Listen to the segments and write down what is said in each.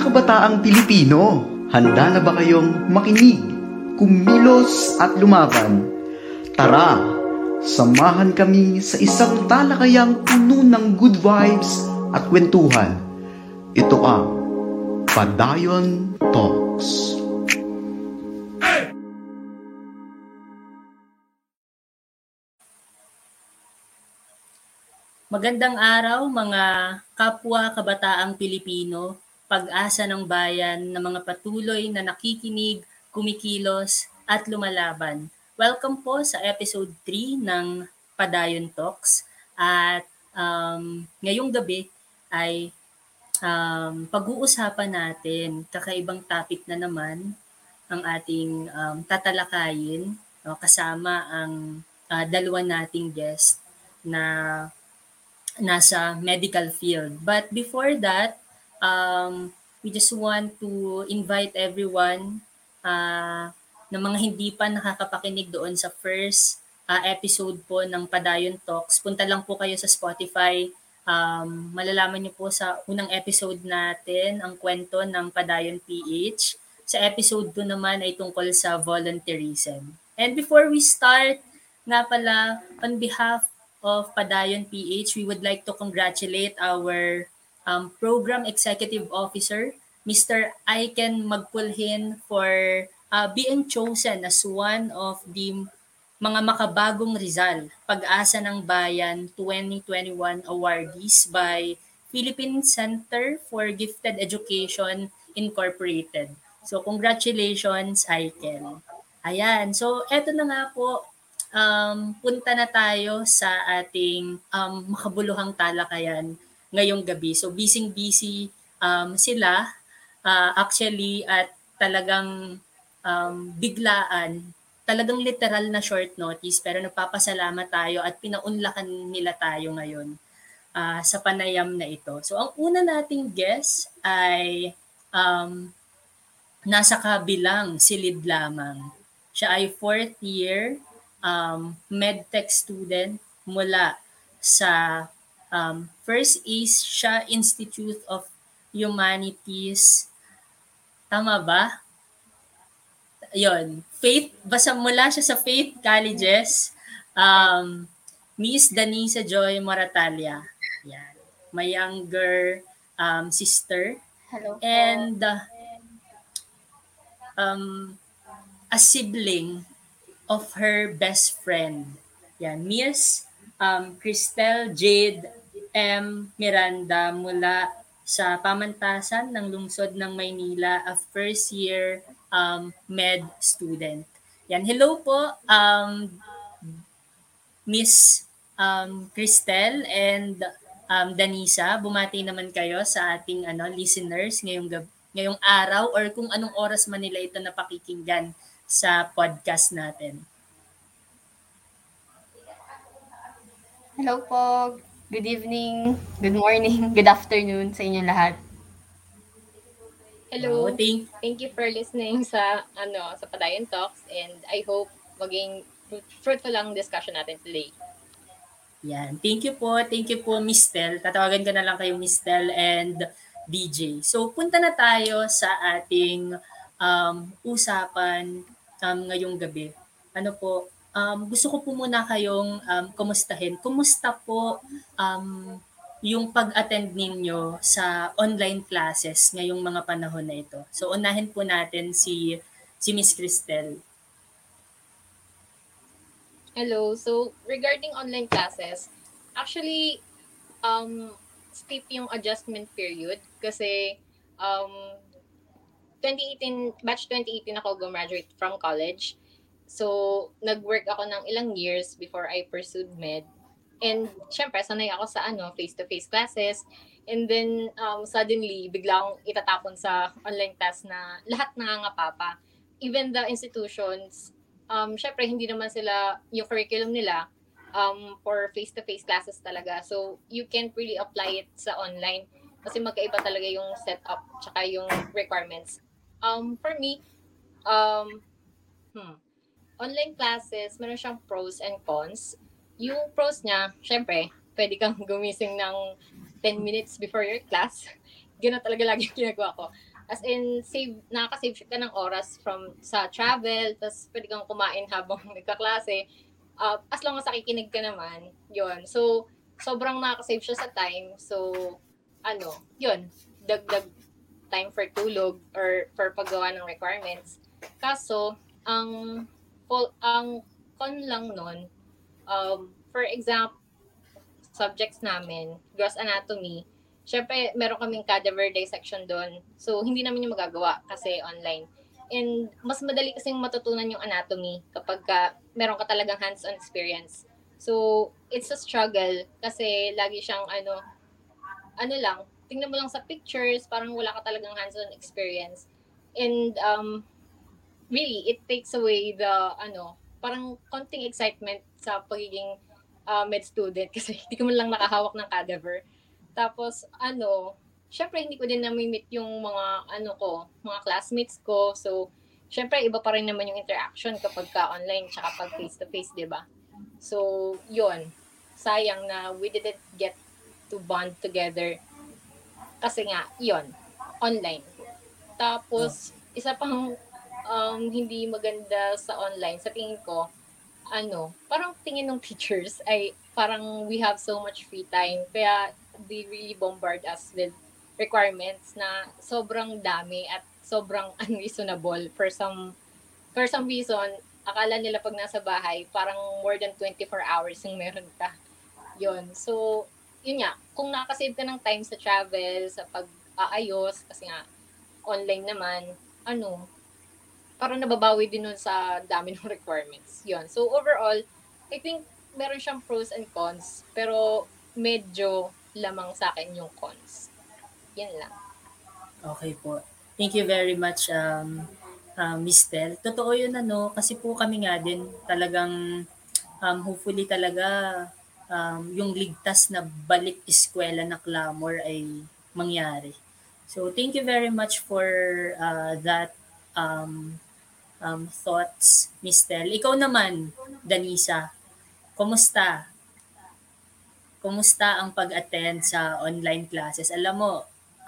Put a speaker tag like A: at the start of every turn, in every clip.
A: kabataang Pilipino, handa na ba kayong makinig, kumilos at lumaban? Tara, samahan kami sa isang talakayang puno ng good vibes at kwentuhan. Ito ang Padayon Talks.
B: Magandang araw mga kapwa kabataang Pilipino, pag-asa ng bayan na mga patuloy na nakikinig, kumikilos at lumalaban. Welcome po sa episode 3 ng Padayon Talks at um, ngayong gabi ay um, pag-uusapan natin kakaibang topic na naman ang ating um, tatalakayin no, kasama ang uh, dalawa nating guest na nasa medical field. But before that, um, we just want to invite everyone uh, na mga hindi pa nakakapakinig doon sa first uh, episode po ng Padayon Talks. Punta lang po kayo sa Spotify. Um, malalaman niyo po sa unang episode natin ang kwento ng Padayon PH. Sa episode 2 naman ay tungkol sa volunteerism. And before we start, nga pala, on behalf of Padayon PH, we would like to congratulate our um, Program Executive Officer, Mr. Aiken Magpulhin, for uh, being chosen as one of the mga makabagong Rizal Pag-asa ng Bayan 2021 awardees by Philippine Center for Gifted Education Incorporated. So congratulations, Aiken. Ayan, so eto na nga po, um, punta na tayo sa ating um, makabuluhang talakayan ngayong gabi. So busy-busy um, sila uh, actually at talagang um, biglaan, talagang literal na short notice pero nagpapasalamat tayo at pinaunlakan nila tayo ngayon uh, sa panayam na ito. So ang una nating guest ay um, nasa kabilang silid lamang. Siya ay fourth year um, medtech student mula sa um, First Asia Institute of Humanities. Tama ba? Yon, Faith, basta mula siya sa Faith Colleges, um, Miss Danisa Joy Moratalia. Yan. My younger um, sister.
C: Hello.
B: And uh, um, a sibling of her best friend. Yan, Miss um, Cristel Jade M. Miranda mula sa pamantasan ng lungsod ng Maynila, a first year um, med student. Yan, hello po, um, Miss um, Cristel and um, Danisa. Bumati naman kayo sa ating ano, listeners ngayong, gab- ngayong araw or kung anong oras man nila ito napakikinggan sa podcast natin.
C: Hello po. Good evening, good morning, good afternoon sa inyo lahat.
D: Hello. Oh, thank, thank you for listening sa ano sa Padayon Talks and I hope maging fruitful lang discussion natin today.
B: Yan. Thank you po. Thank you po, Miss Tel. Tatawagan ko na lang kayo, Miss Tel and DJ. So, punta na tayo sa ating um, usapan um, ngayong gabi. Ano po, um, gusto ko po muna kayong um, kumustahin. Kumusta po um, yung pag-attend ninyo sa online classes ngayong mga panahon na ito? So, unahin po natin si, si Miss Cristel.
D: Hello. So, regarding online classes, actually, um, steep yung adjustment period kasi um, 2018, batch 2018 ako gumraduate from college. So, nag-work ako ng ilang years before I pursued med. And syempre, sanay ako sa ano, face-to-face classes. And then, um, suddenly, bigla akong itatapon sa online class na lahat nangangapapa. Even the institutions, um, syempre, hindi naman sila, yung curriculum nila, um, for face-to-face classes talaga. So, you can't really apply it sa online kasi magkaiba talaga yung setup tsaka yung requirements. Um, for me, um, hmm, online classes, meron siyang pros and cons. Yung pros niya, syempre, pwede kang gumising ng 10 minutes before your class. Gano'n talaga lagi yung ginagawa ko. As in, save, nakaka-save ka ng oras from sa travel, tapos pwede kang kumain habang nagkaklase. Uh, as long as nakikinig ka naman, yun. So, sobrang nakaka-save siya sa time. So, ano, yun, dagdag time for tulog or for paggawa ng requirements. Kaso, ang ang con lang nun, um, for example, subjects namin, gross anatomy, syempre, meron kaming cadaver dissection doon. So, hindi namin yung magagawa kasi online. And mas madali kasing matutunan yung anatomy kapag ka, meron ka talagang hands-on experience. So, it's a struggle kasi lagi siyang ano, ano lang, tingnan mo lang sa pictures, parang wala ka talagang hands-on experience. And um, really, it takes away the, ano, parang konting excitement sa pagiging uh, med student kasi hindi ko man lang nakahawak ng cadaver. Tapos, ano, syempre hindi ko din na-meet yung mga, ano ko, mga classmates ko. So, syempre iba pa rin naman yung interaction kapag ka online tsaka pag face-to-face, di ba? So, yun. Sayang na we didn't get to bond together kasi nga, yon online. Tapos, isa pang um, hindi maganda sa online, sa tingin ko, ano, parang tingin ng teachers ay parang we have so much free time. Kaya they really bombard us with requirements na sobrang dami at sobrang unreasonable for some for some reason. Akala nila pag nasa bahay parang more than 24 hours yung meron ka. Yon so yun nga, kung nakasave ka ng time sa travel, sa pag-aayos, kasi nga, online naman, ano, parang nababawi din nun sa dami ng requirements. Yun. So, overall, I think meron siyang pros and cons, pero medyo lamang sa akin yung cons. Yan lang.
B: Okay po. Thank you very much, um, uh, Miss Tel. Totoo yun, ano, kasi po kami nga din talagang um, hopefully talaga um, yung ligtas na balik eskwela na clamor ay mangyari. So thank you very much for uh, that um, um, thoughts, Miss Tel. Ikaw naman, Danisa, kumusta? Kumusta ang pag-attend sa online classes? Alam mo,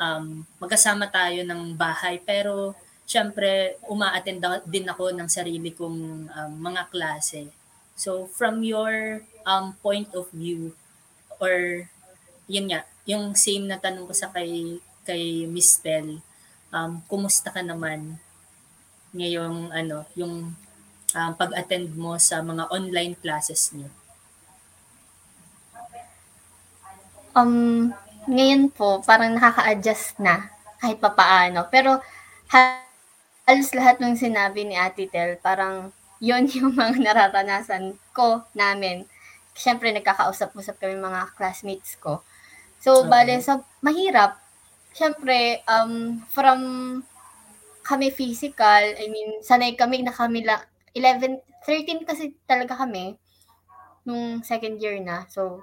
B: um, magkasama tayo ng bahay pero syempre uma-attend din ako ng sarili kong um, mga klase. So from your um, point of view or yun nga, yung same na tanong ko sa kay kay Miss Tel, um, kumusta ka naman ngayong ano, yung um, pag-attend mo sa mga online classes niyo?
C: Um, ngayon po, parang nakaka-adjust na kahit papaano. Pero halos lahat ng sinabi ni Ate Tel, parang yon yung mga nararanasan ko namin syempre nagkakausap-usap kami mga classmates ko. So, okay. bale, sa mahirap, syempre, um, from kami physical, I mean, sanay kami na kami lang, 11, 13 kasi talaga kami, nung second year na. So,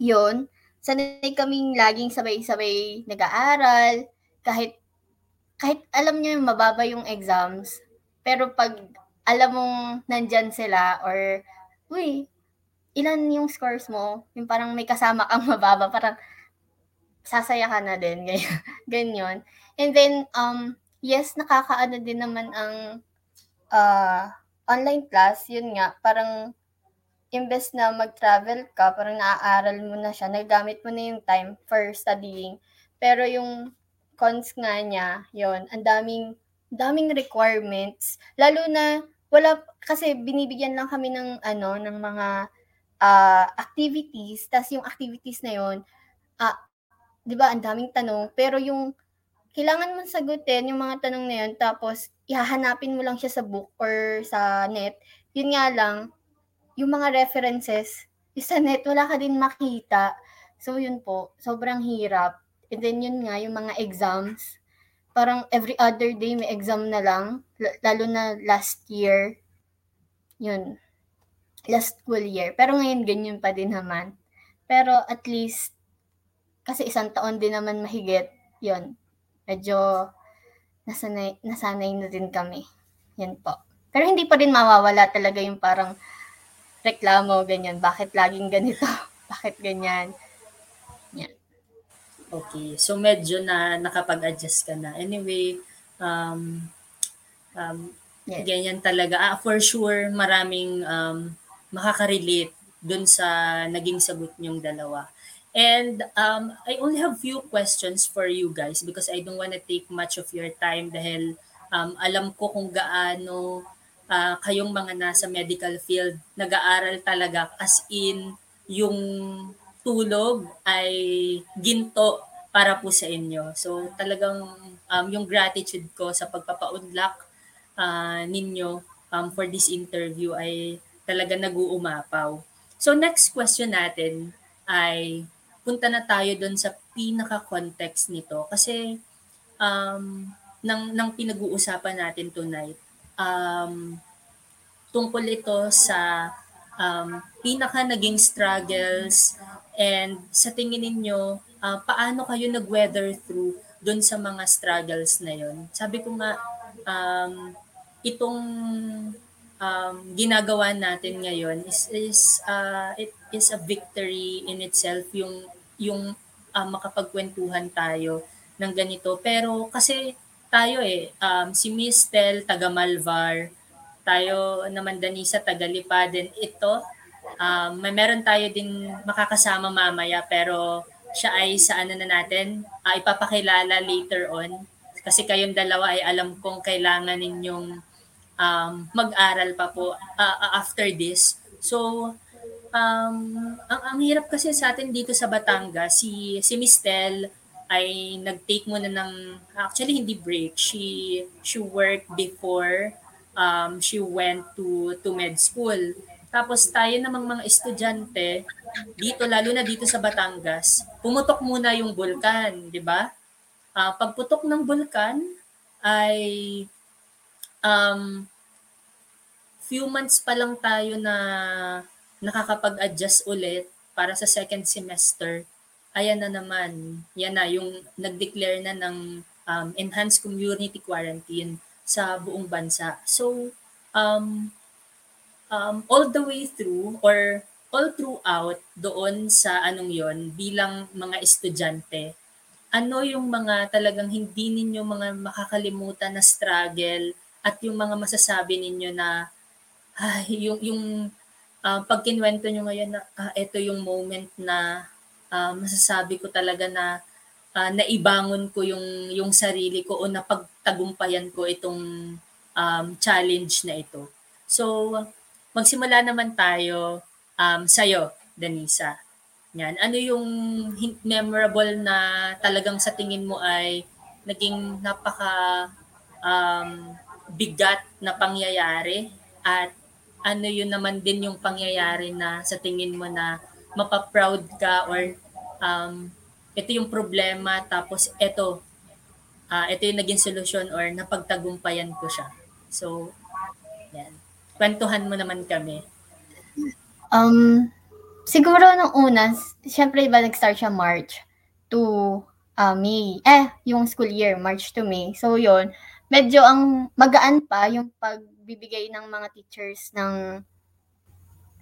C: yun, sanay kaming laging sabay-sabay nag-aaral, kahit, kahit alam nyo yung mababa yung exams, pero pag alam mong nandyan sila, or, uy, ilan yung scores mo, yung parang may kasama kang mababa, parang sasaya ka na din, ganyan. And then, um, yes, nakakaano din naman ang uh, online class, yun nga, parang imbes na mag-travel ka, parang naaaral mo na siya, nagagamit mo na yung time for studying. Pero yung cons nga niya, yon ang daming, daming requirements. Lalo na, wala, kasi binibigyan lang kami ng, ano, ng mga uh, activities, tas yung activities na yon ah, 'di ba, ang daming tanong, pero yung kailangan mong sagutin yung mga tanong na yun, tapos ihahanapin mo lang siya sa book or sa net. Yun nga lang, yung mga references, sa net, wala ka din makita. So, yun po, sobrang hirap. And then, yun nga, yung mga exams, parang every other day may exam na lang, lalo na last year. Yun, last school year. Pero ngayon, ganyan pa din naman. Pero at least, kasi isang taon din naman mahigit, yon medyo nasanay, nasanay na din kami. Yan po. Pero hindi pa rin mawawala talaga yung parang reklamo, ganyan. Bakit laging ganito? Bakit ganyan? Yan.
B: Okay, so medyo na nakapag-adjust ka na. Anyway, um, um,
C: Yes.
B: ganyan talaga. Ah, for sure, maraming um, makaka-relate dun sa naging sagot niyong dalawa. And um, I only have few questions for you guys because I don't wanna take much of your time dahil um, alam ko kung gaano ah, kayong mga nasa medical field nag-aaral talaga as in yung tulog ay ginto para po sa inyo. So talagang um, yung gratitude ko sa pagpapaunlak ah, ninyo um, for this interview ay talaga nag-uumapaw. So next question natin ay punta na tayo doon sa pinaka-context nito kasi um, ng, ng pinag-uusapan natin tonight, um, tungkol ito sa um, pinaka naging struggles and sa tingin ninyo, ah, paano kayo nag-weather through doon sa mga struggles na yon? Sabi ko nga, um, itong um, ginagawa natin ngayon is, is uh, it is a victory in itself yung yung ah, makapagkwentuhan tayo ng ganito. Pero kasi tayo eh, um, si Miss Tel, taga Malvar, tayo naman Danisa, taga Lipa, then ito, um, may meron tayo din makakasama mamaya pero siya ay sa ano na natin, ah, ipapakilala later on. Kasi kayong dalawa ay alam kong kailangan ninyong um, mag-aral pa po ah, ah, after this. So, um, ang, ang hirap kasi sa atin dito sa Batangas, si, si Miss Tel ay nag-take muna ng, actually hindi break, she, she worked before um, she went to, to med school. Tapos tayo namang mga estudyante, dito, lalo na dito sa Batangas, pumutok muna yung bulkan, di ba? Ah, pagputok ng bulkan ay um, few months pa lang tayo na nakakapag-adjust ulit para sa second semester. Ayan na naman, yan na yung nag-declare na ng um, enhanced community quarantine sa buong bansa. So, um, um, all the way through or all throughout doon sa anong yon bilang mga estudyante, ano yung mga talagang hindi ninyo mga makakalimutan na struggle at yung mga masasabi ninyo na ay, yung yung uh, pag kinwento nyo ngayon na ah, ito yung moment na ah, masasabi ko talaga na ah, naibangon ko yung yung sarili ko o napagtagumpayan ko itong um, challenge na ito. So, magsimula naman tayo um, sa'yo, Danisa. Yan. Ano yung memorable na talagang sa tingin mo ay naging napaka um, bigat na pangyayari at ano yun naman din yung pangyayari na sa tingin mo na mapaproud ka or um, ito yung problema tapos ito ah ito yung naging solusyon or napagtagumpayan ko siya. So, yan. Kwentuhan mo naman kami.
C: Um, siguro nung una, syempre iba nag-start siya March to uh, May. Eh, yung school year, March to May. So, yon medyo ang magaan pa yung pagbibigay ng mga teachers ng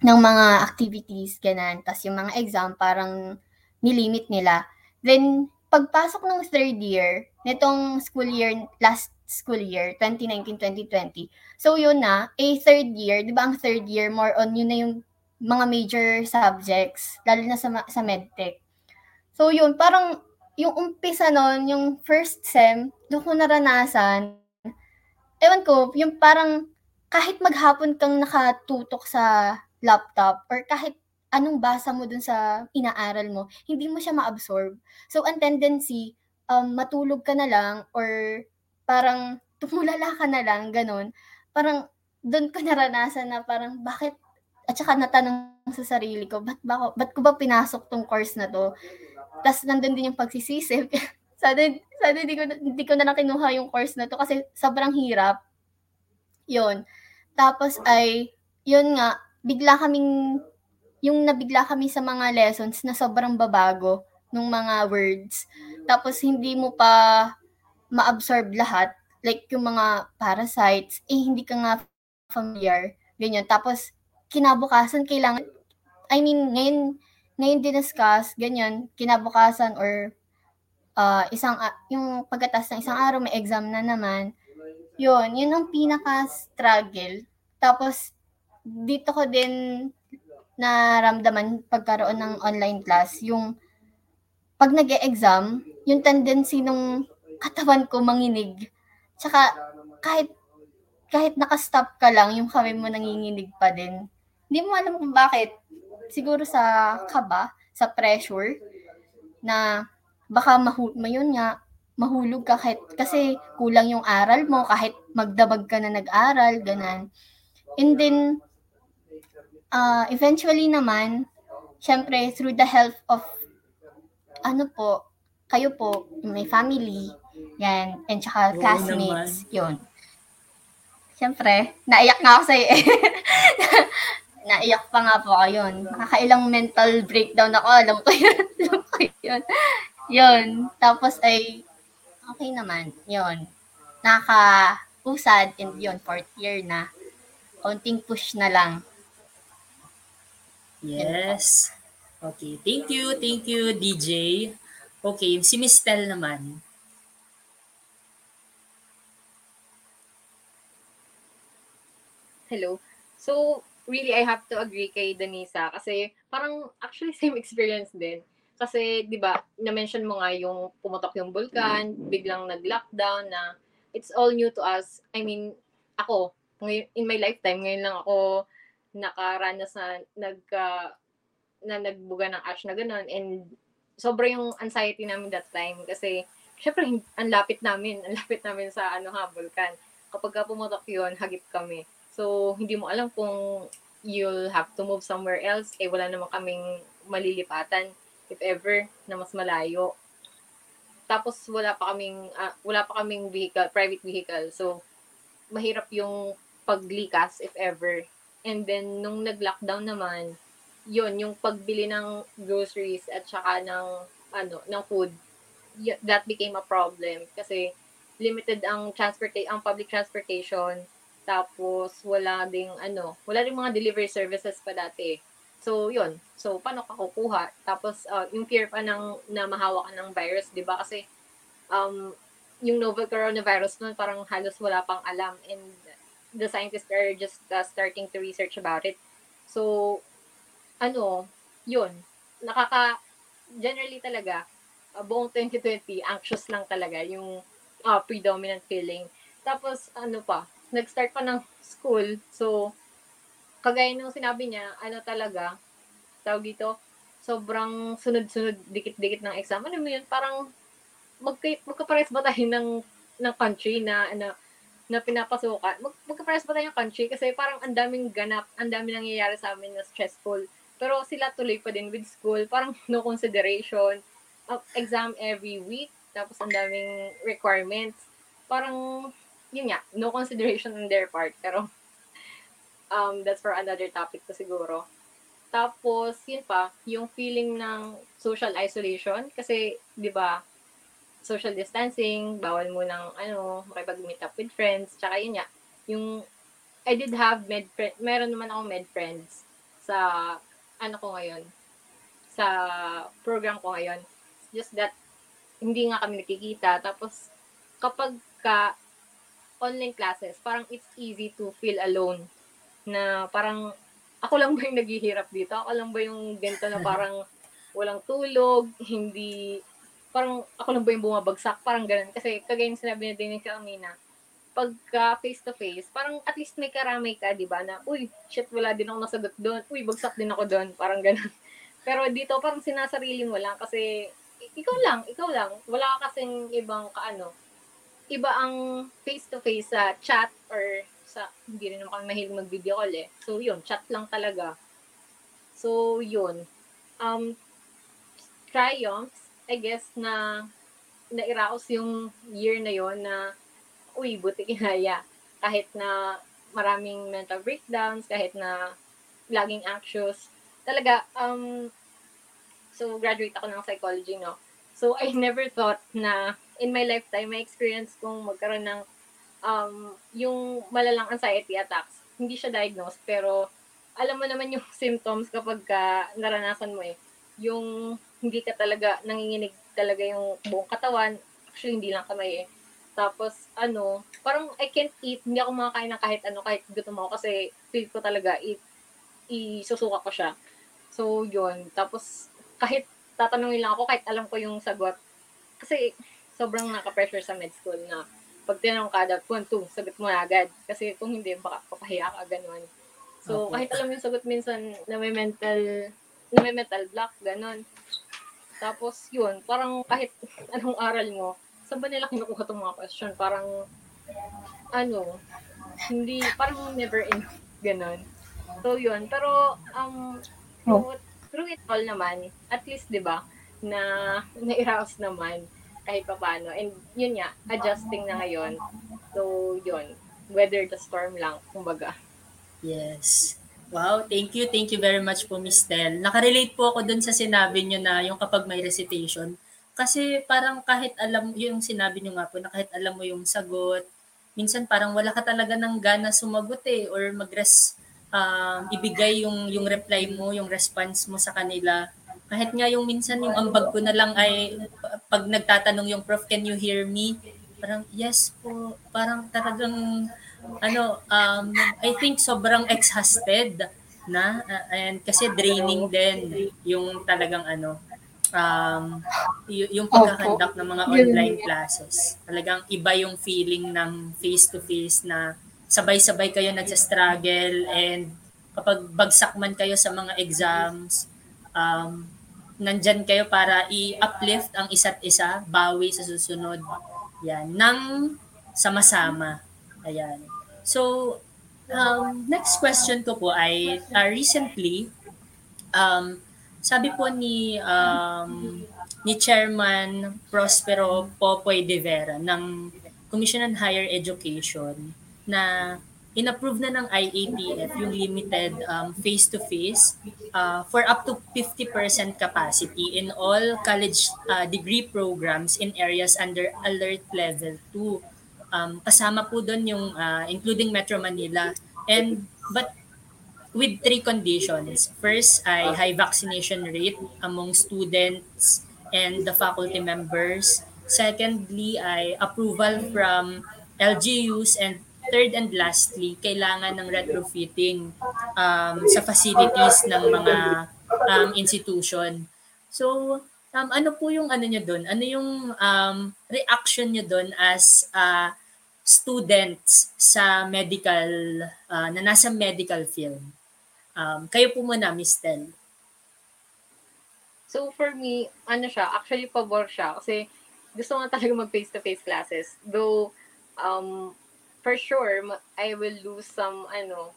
C: ng mga activities, ganun. Tapos yung mga exam, parang nilimit nila. Then, pagpasok ng third year, nitong school year, last school year, 2019-2020. So, yun na, a third year, di ba ang third year, more on yun na yung mga major subjects, lalo na sa, sa medtech. So, yun, parang yung umpisa nun, yung first sem, doon ko naranasan, ewan ko, yung parang kahit maghapon kang nakatutok sa laptop or kahit anong basa mo dun sa inaaral mo, hindi mo siya ma-absorb. So, ang tendency, um, matulog ka na lang or parang tumulala ka na lang, ganun. Parang doon ko naranasan na parang bakit at saka natanong sa sarili ko, ba't, ba, ba't ko ba pinasok tong course na to? Tapos nandun din yung pagsisisi. sana, sana hindi ko, hindi ko na lang kinuha yung course na to kasi sobrang hirap. Yun. Tapos ay, yun nga, bigla kaming, yung nabigla kami sa mga lessons na sobrang babago ng mga words. Tapos hindi mo pa ma-absorb lahat. Like yung mga parasites, eh hindi ka nga familiar. Ganyan. Tapos kinabukasan kailangan, I mean, ngayon, ngayon diniscuss, ganyan, kinabukasan or ah, isang a yung pagkatapos ng isang araw may exam na naman. Yun, yun ang pinaka-struggle. Tapos dito ko din naramdaman pagkaroon ng online class, yung 'pag nag-e-exam, yung tendency nung katawan ko manginig. Tsaka kahit kahit naka-stop ka lang, yung kamay mo nanginginig pa din. Hindi mo alam kung bakit. Siguro sa kaba, sa pressure na baka mahu yun nga, mahulog ka kahit kasi kulang yung aral mo, kahit magdamag ka na nag-aral, gano'n. And then, ah, eventually naman, siyempre through the help of ano po, kayo po, may family, 'yan, and tsaka
B: Oo
C: classmates, yun. Siyempre, naiyak nga ako sa'yo, eh. Naiyak pa nga po ako, yun. Nakakailang mental breakdown ako, alam ko yun, alam ko yun. Yun, tapos ay okey naman, yun. Nakaka-usad and yun, 4th year na. Konting push na lang.
B: Yes. Okay, thank you, thank you DJ. Okay, si Miss Tel naman.
D: Hello. So, really I have to agree kay Danisa kasi parang actually same experience din. Kasi 'di ba, na-mention mo nga yung pumutok yung bulkan, biglang nag-lockdown na it's all new to us. I mean, ako, in my lifetime ngayon lang ako nakaranas na nagka na nagbuga ng ash na gano'n and sobra yung anxiety namin that time kasi syempre ang lapit namin, ang lapit namin sa ano ha, bulkan. Kapag ka pumutok yun, hagip kami. So, hindi mo alam kung you'll have to move somewhere else. Eh, wala naman kaming malilipatan if ever na mas malayo. Tapos wala pa kaming ah, wala pa kaming vehicle, private vehicle. So mahirap yung paglikas if ever. And then nung nag-lockdown naman, yun yung pagbili ng groceries at saka ng ano, ng food, that became a problem kasi limited ang transport ang public transportation tapos wala ding ano, wala ding mga delivery services pa dati. So, yun. So, paano ka kukuha? Tapos, uh, yung fear pa ng, na mahawa ka ng virus, di ba? Kasi, um, yung novel coronavirus nun, parang halos wala pang alam. And the scientists are just uh, starting to research about it. So, ano, yun. Nakaka, generally talaga, uh, buong 2020, anxious lang talaga yung uh, predominant feeling. Tapos, ano pa, nag-start pa ng school. So, kagaya nung sinabi niya, ano talaga, tawag dito, sobrang sunod-sunod, dikit-dikit ng exam. Ano mo yun, parang magka, magkapares ba tayo ng, ng country na, na, na pinapasukan? Mag, magkapares ba tayo ng country? Kasi parang ang daming ganap, ang daming nangyayari sa amin na stressful. Pero sila tuloy pa din with school, parang no consideration. Exam every week, tapos ang daming requirements. Parang, yun nga, no consideration on their part. Pero, um, that's for another topic to siguro. Tapos, yun pa, yung feeling ng social isolation. Kasi, di ba, social distancing, bawal mo ng, ano, makipag-meet up with friends. Tsaka yun nga, yung, I did have med friend, meron naman ako med friends sa, ano ko ngayon, sa program ko ngayon. Just that, hindi nga kami nakikita. Tapos, kapag ka online classes, parang it's easy to feel alone. Na parang, ako lang ba yung naghihirap dito? Ako lang ba yung ganito na parang walang tulog, hindi, parang ako lang ba yung bumabagsak? Parang ganun. Kasi kagaya yung sinabi na din ni Kalmina, pagka face-to-face, parang at least may karamay ka, di ba? Na, uy, shit, wala din ako nasagot doon. Uy, bagsak din ako doon. Parang ganun. Pero dito, parang sinasarili mo lang kasi ikaw lang, ikaw lang. Wala ka kasing ibang kaano. Iba ang face-to-face sa chat or sa, hindi rin naman kami mahilig mag-video call eh. So, yun, chat lang talaga. So, yun. Um, triumphs, I guess, na nairaos yung year na yon na, uy, buti kinaya. Kahit na maraming mental breakdowns, kahit na laging anxious. Talaga, um, so graduate ako ng psychology, no? So, I never thought na in my lifetime, may experience kong magkaroon ng um, yung malalang anxiety attacks. Hindi siya diagnosed, pero alam mo naman yung symptoms kapag ka naranasan mo eh. Yung hindi ka talaga nanginginig talaga yung buong katawan. Actually, hindi lang kamay eh. Tapos, ano, parang I can't eat, hindi ako makakain ng kahit ano, kahit gutom ako kasi feel ko talaga, i, isusuka ko siya. So, yun. Tapos, kahit tatanungin lang ako, kahit alam ko yung sagot. Kasi, sobrang naka-pressure sa med school na pag tinanong ka, dapat one, two, sagot mo na agad. Kasi kung hindi, baka papahiya ka, ganun. So,
B: Opo.
D: kahit alam yung sagot minsan na may mental, na may mental block, ganun. Tapos, yun, parang kahit anong aral mo, saan ba nila kinukuha itong mga question? Parang, ano, hindi, parang never end, ganun. So, yun. Pero, um, through, through it all naman, at least, di ba, na na-arouse naman kahit pa paano. And yun nga, adjusting na ngayon. So, yun. Weather the storm lang, kumbaga.
B: Yes. Wow, thank you. Thank you very much po, Miss Tel. Nakarelate po ako dun sa sinabi nyo na yung kapag may recitation. Kasi parang kahit alam, yung sinabi nyo nga po, na kahit alam mo yung sagot, minsan parang wala ka talaga ng gana sumagot eh, or mag-res, um, ibigay yung, yung reply mo, yung response mo sa kanila. Kahit nga yung minsan yung ambag ko na lang ay, pag nagtatanong yung prof, can you hear me? Parang, yes po. Parang talagang ano, um, I think sobrang exhausted na uh, and kasi draining din yung talagang ano um y- yung pagkakandak ng mga online classes. Talagang iba yung feeling ng face to face na sabay-sabay kayo nagsa-struggle and kapag bagsak man kayo sa mga exams um nandyan kayo para i-uplift ang isa't isa, bawi sa susunod. Yan, nang sama-sama. Ayan. So, um, next question ko po ay uh, recently, um, sabi po ni um, ni Chairman Prospero Popoy de Vera ng Commission on Higher Education na inapprove na ng IATF yung limited um, face-to-face uh, for up to 50% capacity in all college uh, degree programs in areas under Alert Level 2 um, kasama po doon yung uh, including Metro Manila and but with three conditions. First ay high vaccination rate among students and the faculty members. Secondly ay approval from LGUs and third and lastly, kailangan ng retrofitting um, sa facilities ng mga um, institution. So, um, ano po yung ano niyo doon? Ano yung um, reaction niyo doon as uh, students sa medical, uh, na nasa medical field? Um, kayo po muna, Miss Tel.
D: So, for me, ano siya, actually, pabor siya. Kasi, gusto nga talaga mag face-to-face classes. Though, um, for sure, I will lose some, ano,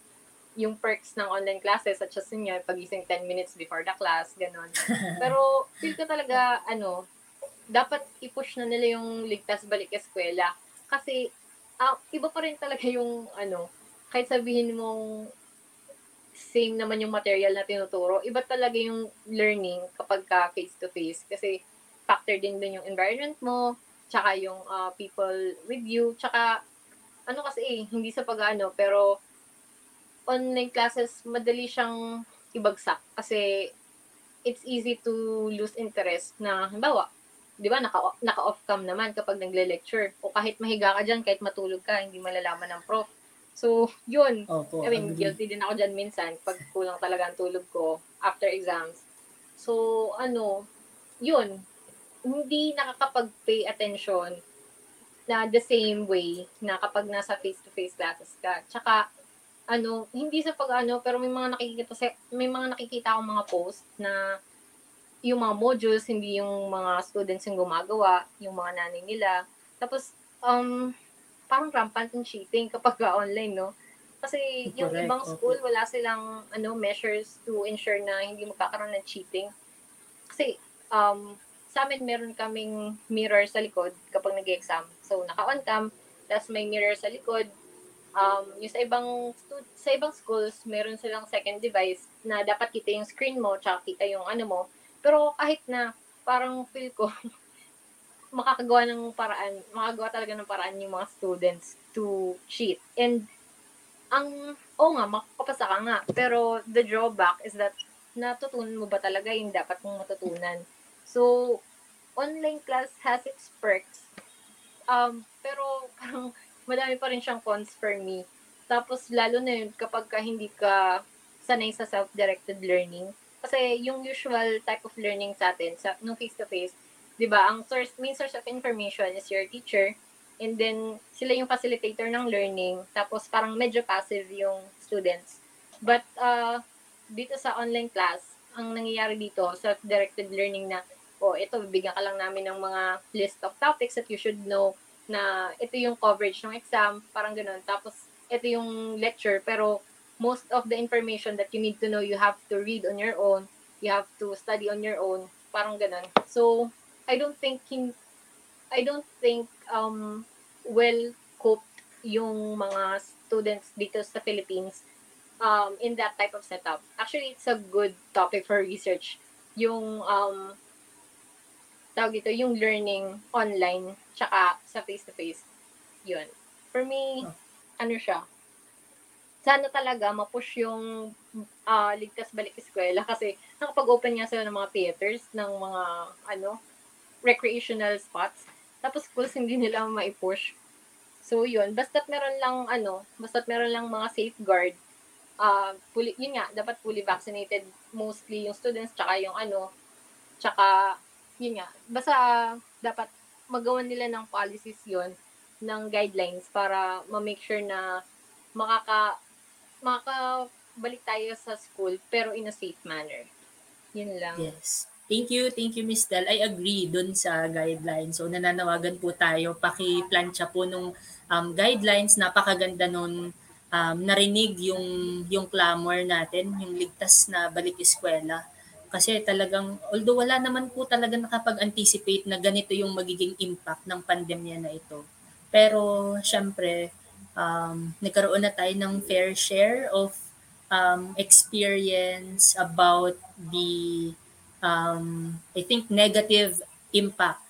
D: yung perks ng online classes, such as yun pagising 10 minutes before the class, ganon. Pero, feel ko talaga, ano, dapat i-push na nila yung ligtas balik eskwela. Kasi, uh, iba pa rin talaga yung, ano, kahit sabihin mong same naman yung material na tinuturo, iba talaga yung learning kapag ka face-to-face. Kasi, factor din din yung environment mo, tsaka yung uh, people with you, tsaka ano kasi eh, hindi sa pag-ano, pero online classes, madali siyang ibagsak kasi it's easy to lose interest na, halimbawa, di ba, naka, naka-off cam naman kapag nagle-lecture. O kahit mahiga ka dyan, kahit matulog ka, hindi malalaman ng prof. So, yun.
B: Opo,
D: I mean,
B: agree.
D: guilty din ako dyan minsan pag kulang talaga ang tulog ko after exams. So, ano, yun. Hindi nakakapag-pay attention na the same way na kapag nasa face-to-face classes ka. Tsaka, ano, hindi sa pag-ano, pero may mga nakikita, sa- may mga nakikita akong mga post na yung mga modules, hindi yung mga students yung gumagawa, yung mga nanay nila. Tapos, um, parang rampant yung cheating kapag ka online, no? Kasi yung
B: Correct,
D: ibang school, wala silang ano measures to ensure na hindi magkakaroon ng cheating. Kasi, um, sa amin meron kaming mirror sa likod kapag nag-exam. So, naka-on cam, tapos may mirror sa likod. Um, yung sa ibang sa ibang schools, meron silang second device na dapat kita yung screen mo, tsaka kita yung ano mo. Pero kahit na, parang feel ko, makakagawa ng paraan, makagawa talaga ng paraan yung mga students to cheat. And, ang, oo nga, makakapasa ka nga. Pero, the drawback is that, natutunan mo ba talaga yung dapat mong matutunan? So, online class has its perks. Um, pero parang madami pa rin siyang cons for me. Tapos lalo na yun kapag ka hindi ka sanay sa self-directed learning. Kasi yung usual type of learning sa atin, sa, nung face-to-face, di ba, ang source, main source of information is your teacher, and then sila yung facilitator ng learning, tapos parang medyo passive yung students. But uh, dito sa online class, ang nangyayari dito, self-directed learning na, oh, ito, bibigyan ka lang namin ng mga list of topics that you should know na ito yung coverage ng exam, parang ganun. Tapos, ito yung lecture, pero most of the information that you need to know, you have to read on your own, you have to study on your own, parang ganun. So, I don't think hin- I don't think um well coped yung mga students dito sa Philippines um in that type of setup. Actually, it's a good topic for research. Yung um tawag dito, yung learning online tsaka sa face-to-face. Yun. For me, ano siya, sana talaga ma-push yung ah, ligtas balik eskwela kasi nakapag-open nga sila ng mga theaters, ng mga ano, recreational spots. Tapos schools hindi nila mai-push. So yun, basta't meron lang ano, basta't meron lang mga safeguard, ah fully, yun nga, dapat fully vaccinated mostly yung students tsaka yung ano, tsaka yun nga, basta dapat magawan nila ng policies yon ng guidelines para ma-make sure na makaka makakabalik tayo sa school pero in a safe manner. Yun lang.
B: Yes. Thank you, thank you Miss Del. I agree dun sa guidelines. So nananawagan po tayo, paki-plancha po nung um, guidelines, napakaganda nun um, narinig yung yung clamor natin, yung ligtas na balik eskwela. Kasi talagang although wala naman po talaga nakapag-anticipate na ganito yung magiging impact ng pandemya na ito. Pero syempre, um, nagkaroon na tayo ng fair share of um, experience about the um, I think negative impact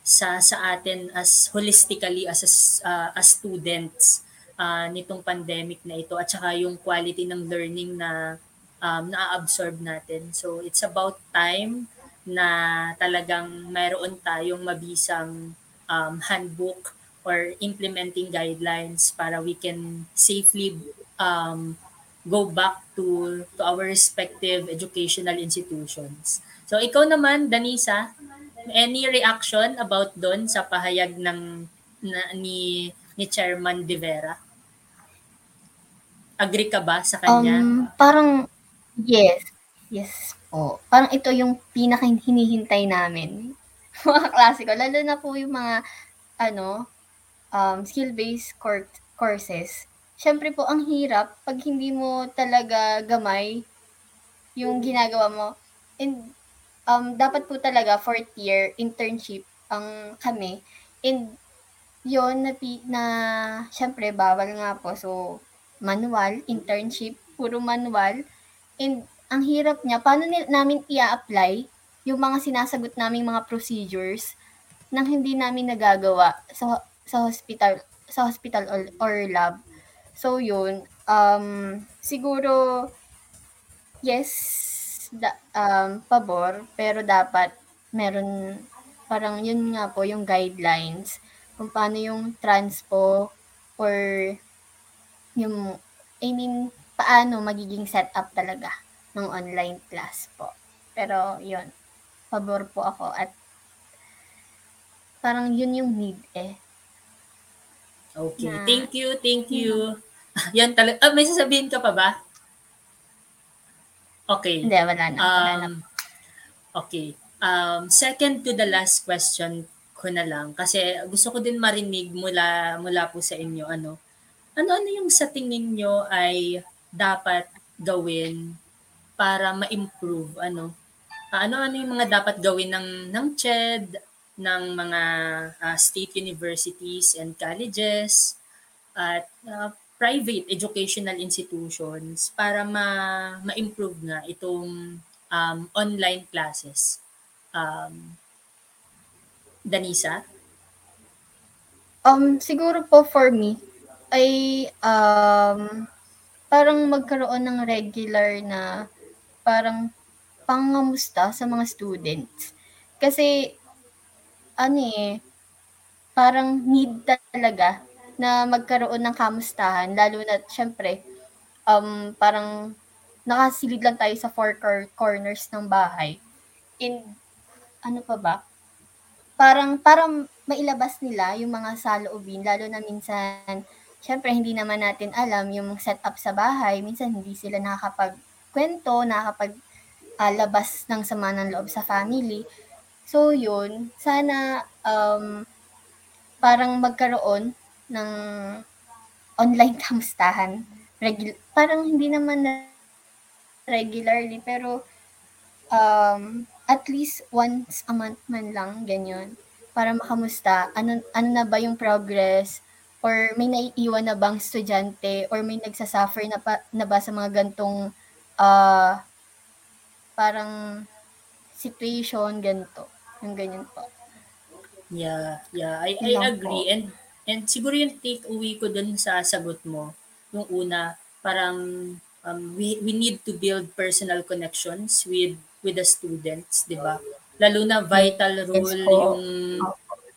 B: sa sa atin as holistically as uh, as students uh, nitong pandemic na ito at saka yung quality ng learning na um, na-absorb natin. So it's about time na talagang mayroon tayong mabisang um, handbook or implementing guidelines para we can safely um, go back to to our respective educational institutions. So ikaw naman, Danisa, any reaction about doon sa pahayag ng na, ni ni Chairman De Vera? Agree ka ba sa kanya?
C: Um, parang, yes. Yes po. Parang ito yung pinaka hinihintay namin. mga klase ko. Lalo na po yung mga, ano, um, skill-based cour- courses. Siyempre po, ang hirap pag hindi mo talaga gamay yung ginagawa mo. And um, dapat po talaga fourth year internship ang kami. And yun, na, na syempre, bawal nga po. So, manual, internship, puro manual. And ang hirap niya, paano namin i-apply yung mga sinasagot naming mga procedures nang hindi namin nagagawa sa sa hospital sa hospital or, or lab. So yun, um siguro yes, da, um pabor, pero dapat meron parang yun nga po yung guidelines kung paano yung transpo or yung I mean paano magiging setup talaga ng online class po. Pero yun, pabor po ako at parang yun yung need eh.
B: Okay.
C: Na-
B: Thank you, thank you. Yan talaga. Ah, may sasabihin ka pa ba? Okay.
C: Hindi, wala na. Wala na.
B: Um, okay. Um, second to the last question ko na lang kasi gusto ko din marinig mula mula po sa inyo ano ano ano yung sa tingin nyo ay dapat gawin para ma-improve ano ano ano yung mga dapat gawin ng ng CHED ng mga uh, state universities and colleges at uh, private educational institutions para ma ma-improve nga itong um, online classes. Um, Danisa?
C: Um, siguro po for me, ay um, parang magkaroon ng regular na parang pangamusta sa mga students. Kasi ano eh, parang need talaga na magkaroon ng kamustahan lalo na siyempre um, parang nakasilid lang tayo sa four cor- corners ng bahay. And ano pa ba? Parang parang mailabas nila yung mga saloobin lalo na minsan syempre hindi naman natin alam yung setup sa bahay. Minsan hindi sila nakakapagkwento, nakakapag ah, labas ng sama ng loob sa family. So yun, sana um, parang magkaroon ng online kamustahan. Regul- parang hindi naman na regularly, pero um, at least once a month man lang, ganyan. Para makamusta, ano, ano na ba yung progress, or may naiiwan na bang estudyante, or may nagsasuffer na, pa, na ba sa mga gantong uh, parang situation, ganito. Yung ganyan po.
B: Yeah, yeah, I,
C: lang
B: I agree.
C: po.
B: And and siguro yung take away ko dun sa sagot mo, yung una, parang um, we, we need to build personal connections with with the students, 'di ba? Lalo na vital role
C: po.
B: yung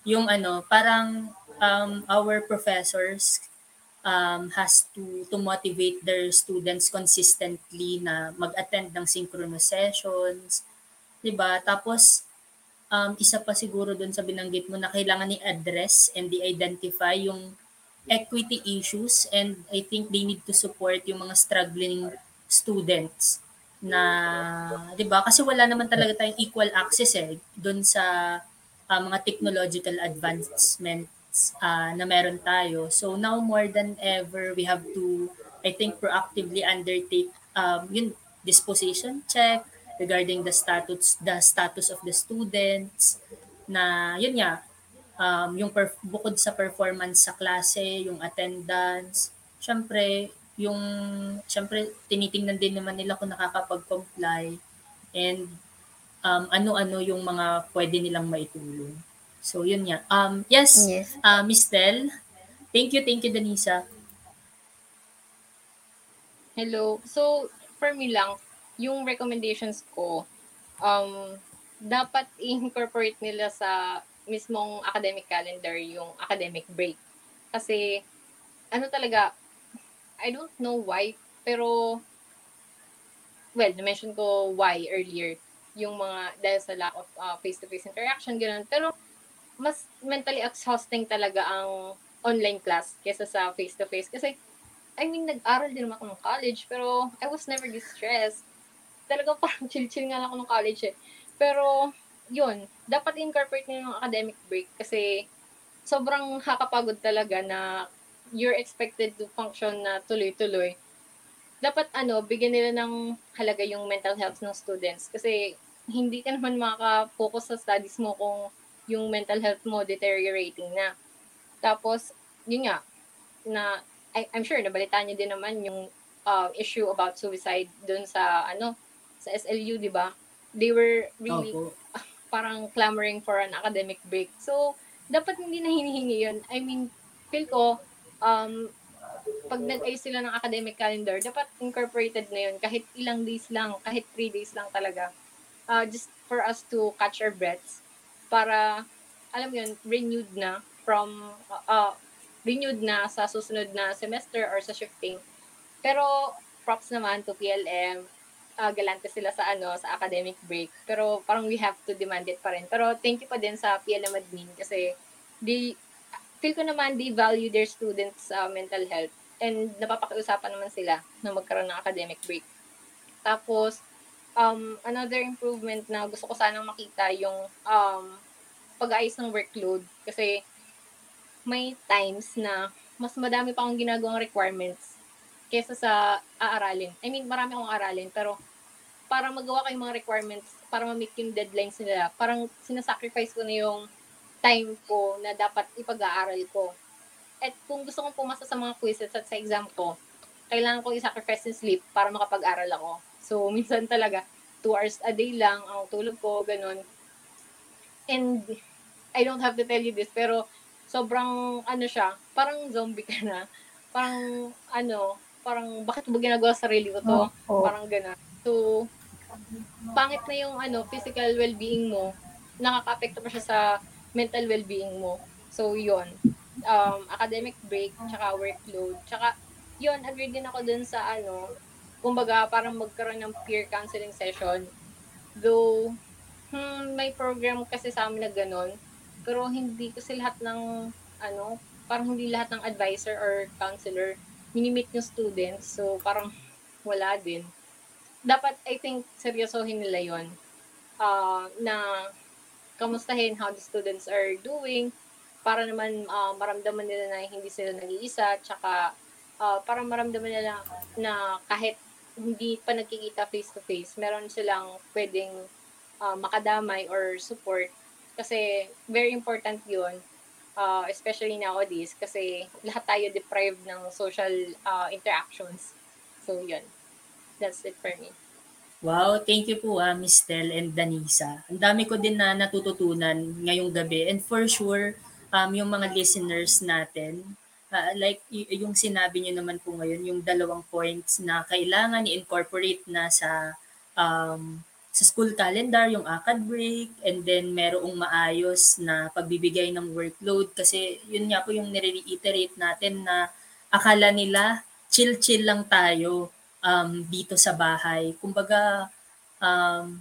B: yung ano, parang um, our professors um, has to to motivate their students consistently na mag-attend ng synchronous sessions, 'di ba? Tapos um, isa pa siguro doon sa binanggit mo na kailangan i-address and i-identify yung equity issues and I think they need to support yung mga struggling students na 'di ba kasi wala naman talaga tayong equal access eh doon sa uh, mga technological advancements uh, na meron tayo. So now more than ever we have to I think proactively undertake um, yun disposition check regarding the status the status of the students na yun nga um, yung per, bukod sa performance sa klase, yung attendance, syempre yung syempre tinitingnan din naman nila kung nakakapag-comply and um, ano-ano yung mga pwede nilang maitulong. So yun nga. Um, yes,
C: Yes.
B: uh, Miss Tel. Thank you, thank you Denisa.
D: Hello. So, for me lang, yung recommendations ko, um, dapat i-incorporate nila sa mismong academic calendar yung academic break. Kasi, ano talaga, I don't know why, pero, well, na-mention ko why earlier, yung mga, dahil sa lack of uh, face-to-face interaction, gano'n. Pero, mas mentally exhausting talaga ang online class kesa sa face-to-face. Kasi, I mean, nag-aral din naman ako ng college, pero I was never distressed. Talagang parang chill-chill nga lang ako ng college eh. Pero, yun, dapat incorporate nyo yung academic break kasi sobrang hakapagod talaga na you're expected to function na tuloy-tuloy. Dapat ano, bigyan nila ng halaga yung mental health ng students kasi hindi ka naman makaka-focus sa studies mo kung yung mental health mo deteriorating na. Tapos, yun nga, na I, I'm sure nabalitaan niyo din naman yung uh, issue about suicide dun sa ano sa SLU, 'di ba? They were really
B: Opo.
D: parang clamoring for an academic break. So, dapat hindi na hinihingi yun. I mean, feel ko, um, pag nag-ayos sila ng academic calendar, dapat incorporated na yun. Kahit ilang days lang, kahit three days lang talaga. Uh, just for us to catch our breaths. Para, alam mo yun, renewed na from, uh, renewed na sa susunod na semester or sa shifting. Pero, props naman to PLM, uh, galante sila sa ano sa academic break. Pero parang we have to demand it pa rin. Pero thank you pa din sa PLM admin kasi they feel ko naman they value their students uh, mental health. And napapakiusapan naman sila na magkaroon ng academic break. Tapos um another improvement na gusto ko sanang makita yung um pag-aayos ng workload kasi may times na mas madami pa akong ginagawang requirements kesa sa aaralin. I mean, marami akong aralin, pero para magawa ko yung mga requirements, para ma-meet yung deadlines nila, parang sinasacrifice ko na yung time ko na dapat ipag-aaral ko. At kung gusto kong pumasa sa mga quizzes at sa exam ko, kailangan ko i-sacrifice yung sleep para makapag-aral ako. So, minsan talaga, two hours a day lang ang tulog ko, ganun. And, I don't have to tell you this, pero sobrang, ano siya, parang zombie ka na. Parang, ano, parang bakit mo ginagawa sa sarili ko to?
C: Oo.
D: Parang gano'n. So, pangit na yung ano, physical well-being mo, nakaka-apekto pa siya sa mental well-being mo. So, yun. Um, academic break, tsaka workload, tsaka, yun, agree din ako dun sa ano, kumbaga, parang magkaroon ng peer counseling session. Though, hmm, may program kasi sa amin na ganun, pero hindi kasi lahat ng, ano, parang hindi lahat ng advisor or counselor minimit yung students. So, parang wala din. Dapat, I think, seryosohin nila yon uh, na kamustahin how the students are doing para naman uh, maramdaman nila na hindi sila nag-iisa tsaka uh, para maramdaman nila na kahit hindi pa nagkikita face to face meron silang pwedeng uh, makadamay or support. Kasi very important yun uh, especially nowadays kasi lahat tayo deprived ng social uh, interactions. So yun. That's it for me.
B: Wow, thank you po ah, Miss Tel and Danisa. Ang dami ko din na natututunan ngayong gabi. And for sure um, yung mga listeners natin, uh, like yung sinabi niyo naman po ngayon, yung dalawang points na kailangan i-incorporate na sa um, sa school calendar, yung ACAD break, and then merong maayos na pagbibigay ng workload kasi yun nga po yung nire-reiterate natin na akala nila chill-chill lang tayo um, dito sa bahay. Kumbaga, um,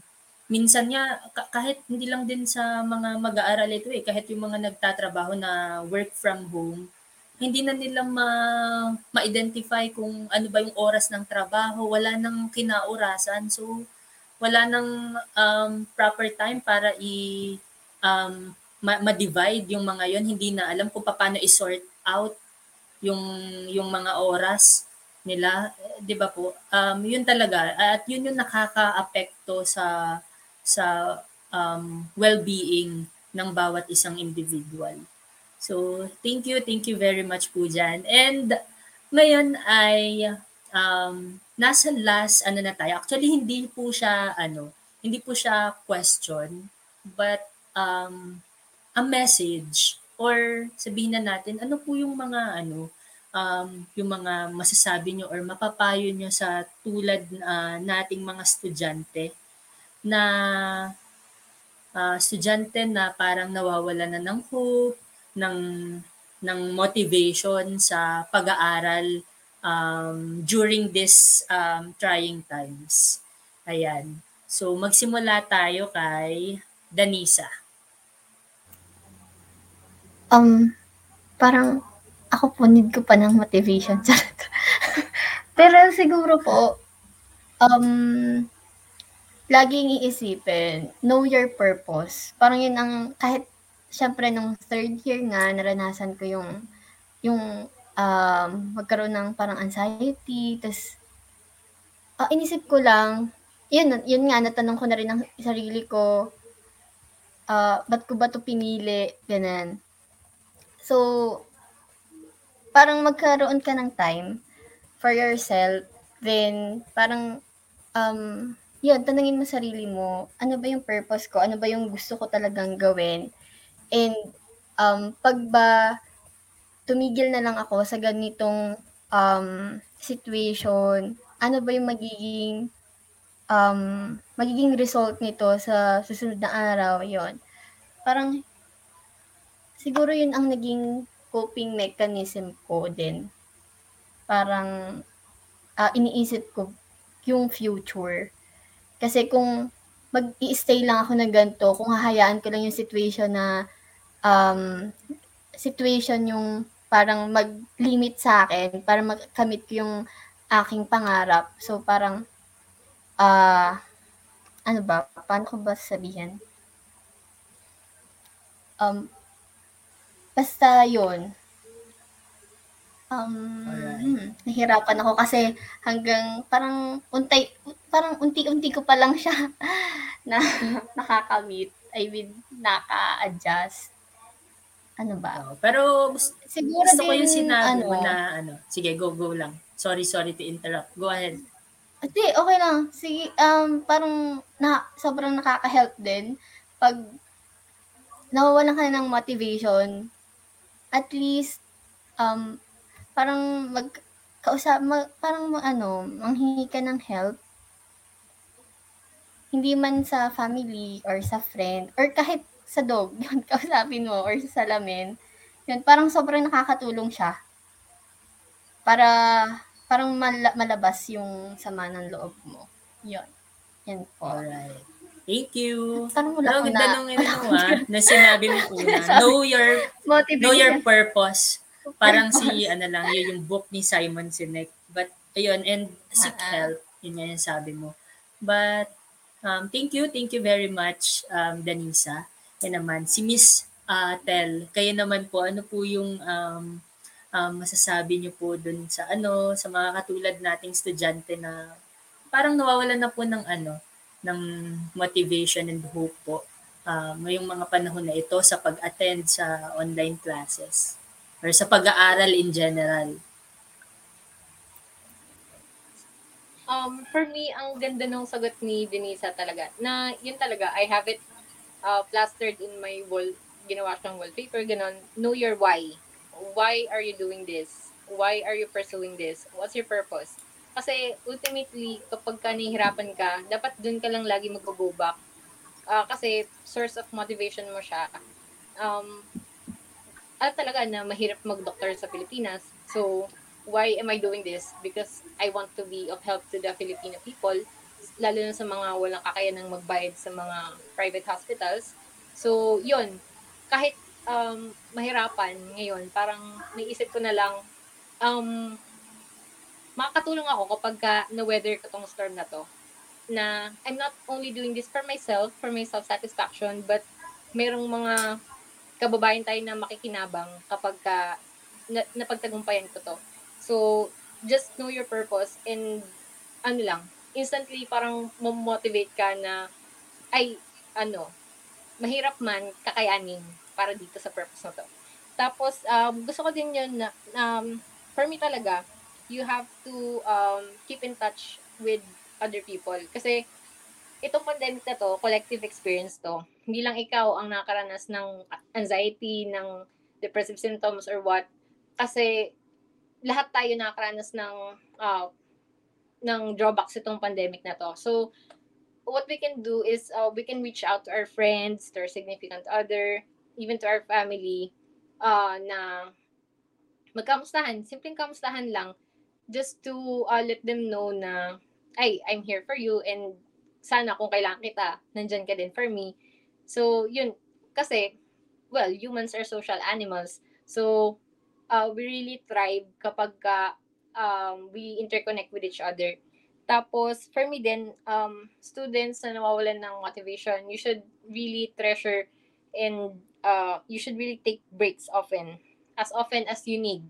B: minsan nga, kahit hindi lang din sa mga mag-aaral ito eh, kahit yung mga nagtatrabaho na work from home, hindi na nila ma, ma-identify kung ano ba yung oras ng trabaho, wala nang kinaurasan. So, wala nang um, proper time para i um, ma- ma-divide yung mga yon hindi na alam kung paano i-sort out yung yung mga oras nila, 'di ba po? Um, 'yun talaga at 'yun yung nakakaapekto sa sa um, well-being ng bawat isang individual. So, thank you, thank you very much po dyan. And ngayon ay um, nasa last ano na tayo. Actually, hindi po siya ano, hindi po siya question, but um, a message or sabihin na natin ano po yung mga ano um, yung mga masasabi nyo or mapapayo nyo sa tulad uh, nating mga estudyante na uh, estudyante na parang nawawala na ng hope, ng, ng motivation sa pag-aaral um, during this um, trying times. Ayan. So, magsimula tayo kay Danisa.
C: Um, parang ako po need ko pa ng motivation. Pero siguro po, um, laging iisipin, know your purpose. Parang yun ang, kahit syempre nung third year nga, naranasan ko yung, yung um, magkaroon ng parang anxiety, tapos uh, inisip ko lang, yun, yun nga, natanong ko na rin ang sarili ko, uh, ba't ko ba to pinili, ganun. So, parang magkaroon ka ng time for yourself, then parang, um, yun, tanungin mo sarili mo, ano ba yung purpose ko? Ano ba yung gusto ko talagang gawin? And, um, pag ba tumigil na lang ako sa ganitong um, situation, ano ba yung magiging um, magiging result nito sa susunod na araw, yon Parang, siguro yun ang naging coping mechanism ko din. Parang uh, iniisip ko yung future. Kasi kung mag-i-stay lang ako na ganito, kung hahayaan ko lang yung situation na um, situation yung parang mag-limit sa akin para mag-commit ko yung aking pangarap. So parang uh, ano ba, paano ko ba sabihin? Um, Basta yun. Um, hmm, nahirapan ako kasi hanggang parang untay parang unti-unti ko pa lang siya na nakakamit. I mean, naka-adjust. Ano ba?
B: Oh, pero gusto, Siguro gusto din, ko yung sinabi ano, mo na ano. Sige, go, go lang. Sorry, sorry to interrupt. Go ahead.
C: Hindi, okay lang. Sige, um, parang na, sobrang nakaka-help din pag nawawalan ka ng motivation at least, um, parang mag, kausap, mag, parang ano, manghingi ka ng help. Hindi man sa family or sa friend or kahit sa dog, yun, kausapin mo, or sa salamin, yun, parang sobrang nakakatulong siya. Para, parang mala- malabas yung sama ng loob mo. Yun. Yan po.
B: Alright. Thank you.
C: Tanong mo
B: Ano,
C: lang
B: ganda
C: na,
B: ano mo ah, na sinabi mo una. Know your,
C: motivation.
B: know your purpose. Parang si, ano lang, yun yung book ni Simon Sinek. But, ayun, and seek
C: ah.
B: help. Yun nga yung sabi mo. But, um, thank you, thank you very much, um, Danisa. Yan naman, si Miss uh, Tel, kayo naman po, ano po yung um, um, masasabi niyo po dun sa ano, sa mga katulad nating estudyante na parang nawawalan na po ng ano, ng motivation and hope po um, ngayong mga panahon na ito sa pag-attend sa online classes or sa pag-aaral in general.
D: Um, for me, ang ganda ng sagot ni Denisa talaga. Na yun talaga, I have it uh, plastered in my wall, ginawa siyang wallpaper, ganon. Know your why. Why are you doing this? Why are you pursuing this? What's your purpose? Kasi ultimately, kapag ka nahihirapan ka, dapat dun ka lang lagi mag-go back. Ah, kasi source of motivation mo siya. Um, alam talaga na mahirap mag-doctor sa Pilipinas. So, why am I doing this? Because I want to be of help to the Filipino people, lalo na sa mga walang kakayanang magbayad sa mga private hospitals. So, yun. Kahit um, mahirapan ngayon, parang naisip ko na lang, um, makakatulong ako kapag ka na-weather ko tong storm na to. Na I'm not only doing this for myself, for my self-satisfaction, but merong mga kababayan tayo na makikinabang kapag ka na, napagtagumpayan ko to. So, just know your purpose and ano lang, instantly parang motivate ka na ay, ano, mahirap man kakayanin para dito sa purpose na to. Tapos, um, gusto ko din yun na, um, for me talaga, you have to um, keep in touch with other people. Kasi, itong pandemic na to, collective experience to. Hindi lang ikaw ang nakaranas ng anxiety, ng depressive symptoms or what. Kasi, lahat tayo nakakaranas ng uh, ng drawbacks itong pandemic na to. So, what we can do is uh, we can reach out to our friends, to our significant other, even to our family, uh, na magkamustahan, simpleng kamustahan lang, just to uh, let them know na, ay, I'm here for you, and sana kung kailangan kita, nandyan ka din for me. So, yun, kasi, well, humans are social animals. So, uh, we really thrive kapag ka, um, we interconnect with each other. Tapos, for me din, um, students na nawawalan ng motivation, you should really treasure and uh, you should really take breaks often. As often as you need.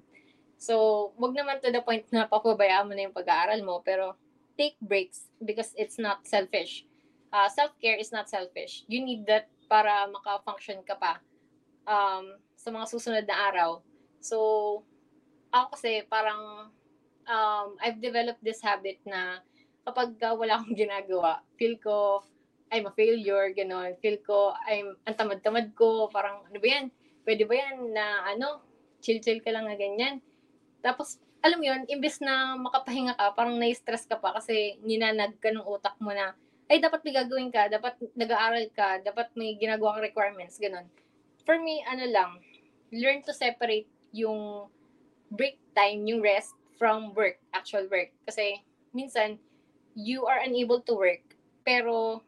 D: So, wag naman to the point na papabayaan mo na yung pag-aaral mo, pero take breaks because it's not selfish. Uh, self-care is not selfish. You need that para maka-function ka pa um, sa mga susunod na araw. So, ako kasi parang um, I've developed this habit na kapag uh, wala akong ginagawa, feel ko I'm a failure, gano'n. Feel ko I'm ang tamad-tamad ko, parang ano ba yan? Pwede ba yan na ano, chill-chill ka lang na ganyan. Tapos, alam mo yun, imbes na makapahinga ka, parang na-stress ka pa kasi ninanag ka ng utak mo na, ay, dapat may gagawin ka, dapat nag-aaral ka, dapat may ginagawa kang requirements, ganun. For me, ano lang, learn to separate yung break time, yung rest from work, actual work. Kasi, minsan, you are unable to work, pero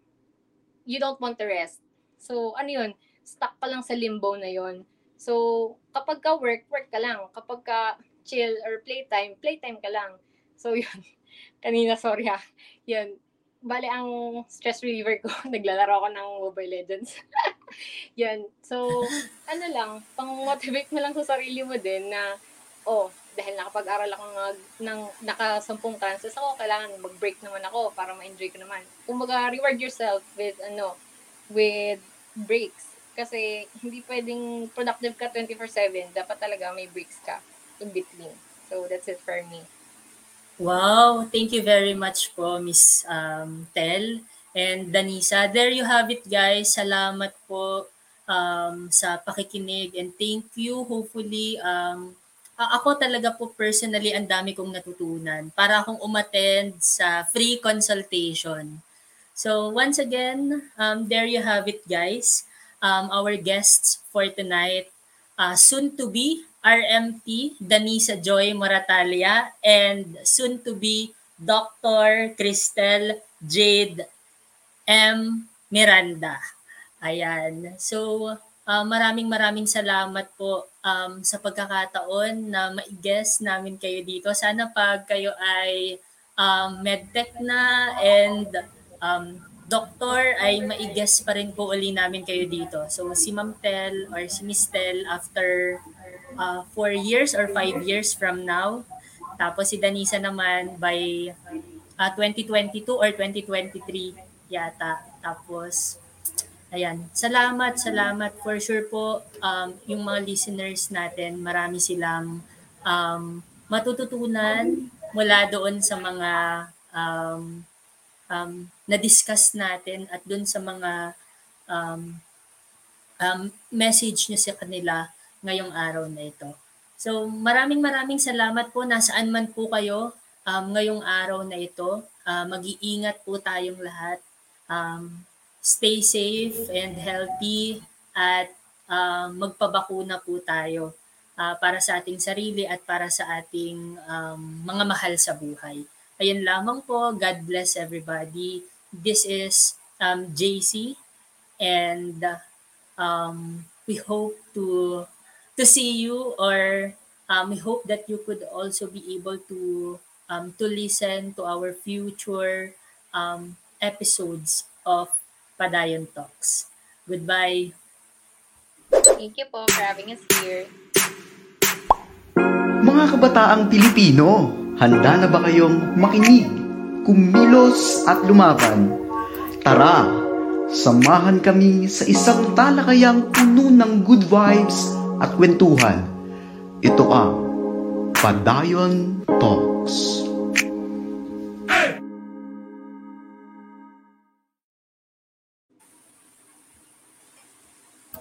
D: you don't want to rest. So, ano yun, stuck ka lang sa limbo na yun. So, kapag ka work, work ka lang. Kapag ka chill or playtime, playtime ka lang. So, yun. Kanina, sorry ha. Yun. Bale, ang stress reliever ko, naglalaro ako ng Mobile Legends. yun. So, ano lang, pang-motivate mo lang sa sarili mo din na, oh, dahil nakapag-aral ako ng, ng nakasampung classes ako, kailangan mag-break naman ako para ma-enjoy ko naman. Kumbaga, reward yourself with, ano, with breaks. Kasi, hindi pwedeng productive ka 24-7. Dapat talaga may breaks ka in between. So, that's it for me.
B: Wow, thank you very much po, Miss um, Tel and Danisa. There you have it, guys. Salamat po um, sa pakikinig and thank you. Hopefully, um, ako talaga po personally, ang dami kong natutunan para akong umattend sa free consultation. So, once again, um, there you have it, guys. um, our guests for tonight. Uh, soon to be RMT Danisa Joy Moratalia and soon to be Dr. Cristel Jade M. Miranda. Ayan. So, uh, maraming maraming salamat po um, sa pagkakataon na ma-guest namin kayo dito. Sana pag kayo ay um, medtech na and um, doctor ay ma-guest pa rin po uli namin kayo dito. So si Ma'am Tel or si Miss Tel after uh, four years or five years from now. Tapos si Danisa naman by uh, 2022 or 2023 yata. Tapos Ayan, salamat, salamat. For sure po, um, yung mga listeners natin, marami silang um, matututunan mula doon sa mga um, um, na-discuss natin at doon sa mga um, um, message niya sa kanila ngayong araw na ito. So maraming maraming salamat po nasaan man po kayo um, ngayong araw na ito. Uh, mag-iingat po tayong lahat. Um, stay safe and healthy at uh, magpabakuna po tayo uh, para sa ating sarili at para sa ating um, mga mahal sa buhay. Ayun lamang po. God bless everybody. This is um, JC and um, we hope to to see you or um, we hope that you could also be able to um, to listen to our future um, episodes of Padayon Talks. Goodbye.
D: Thank you po for having us here.
A: Mga kabataang Pilipino, handa na ba kayong makinig, kumilos at lumaban? Tara, samahan kami sa isang talakayang puno ng good vibes at kwentuhan. Ito ang Padayon Talks.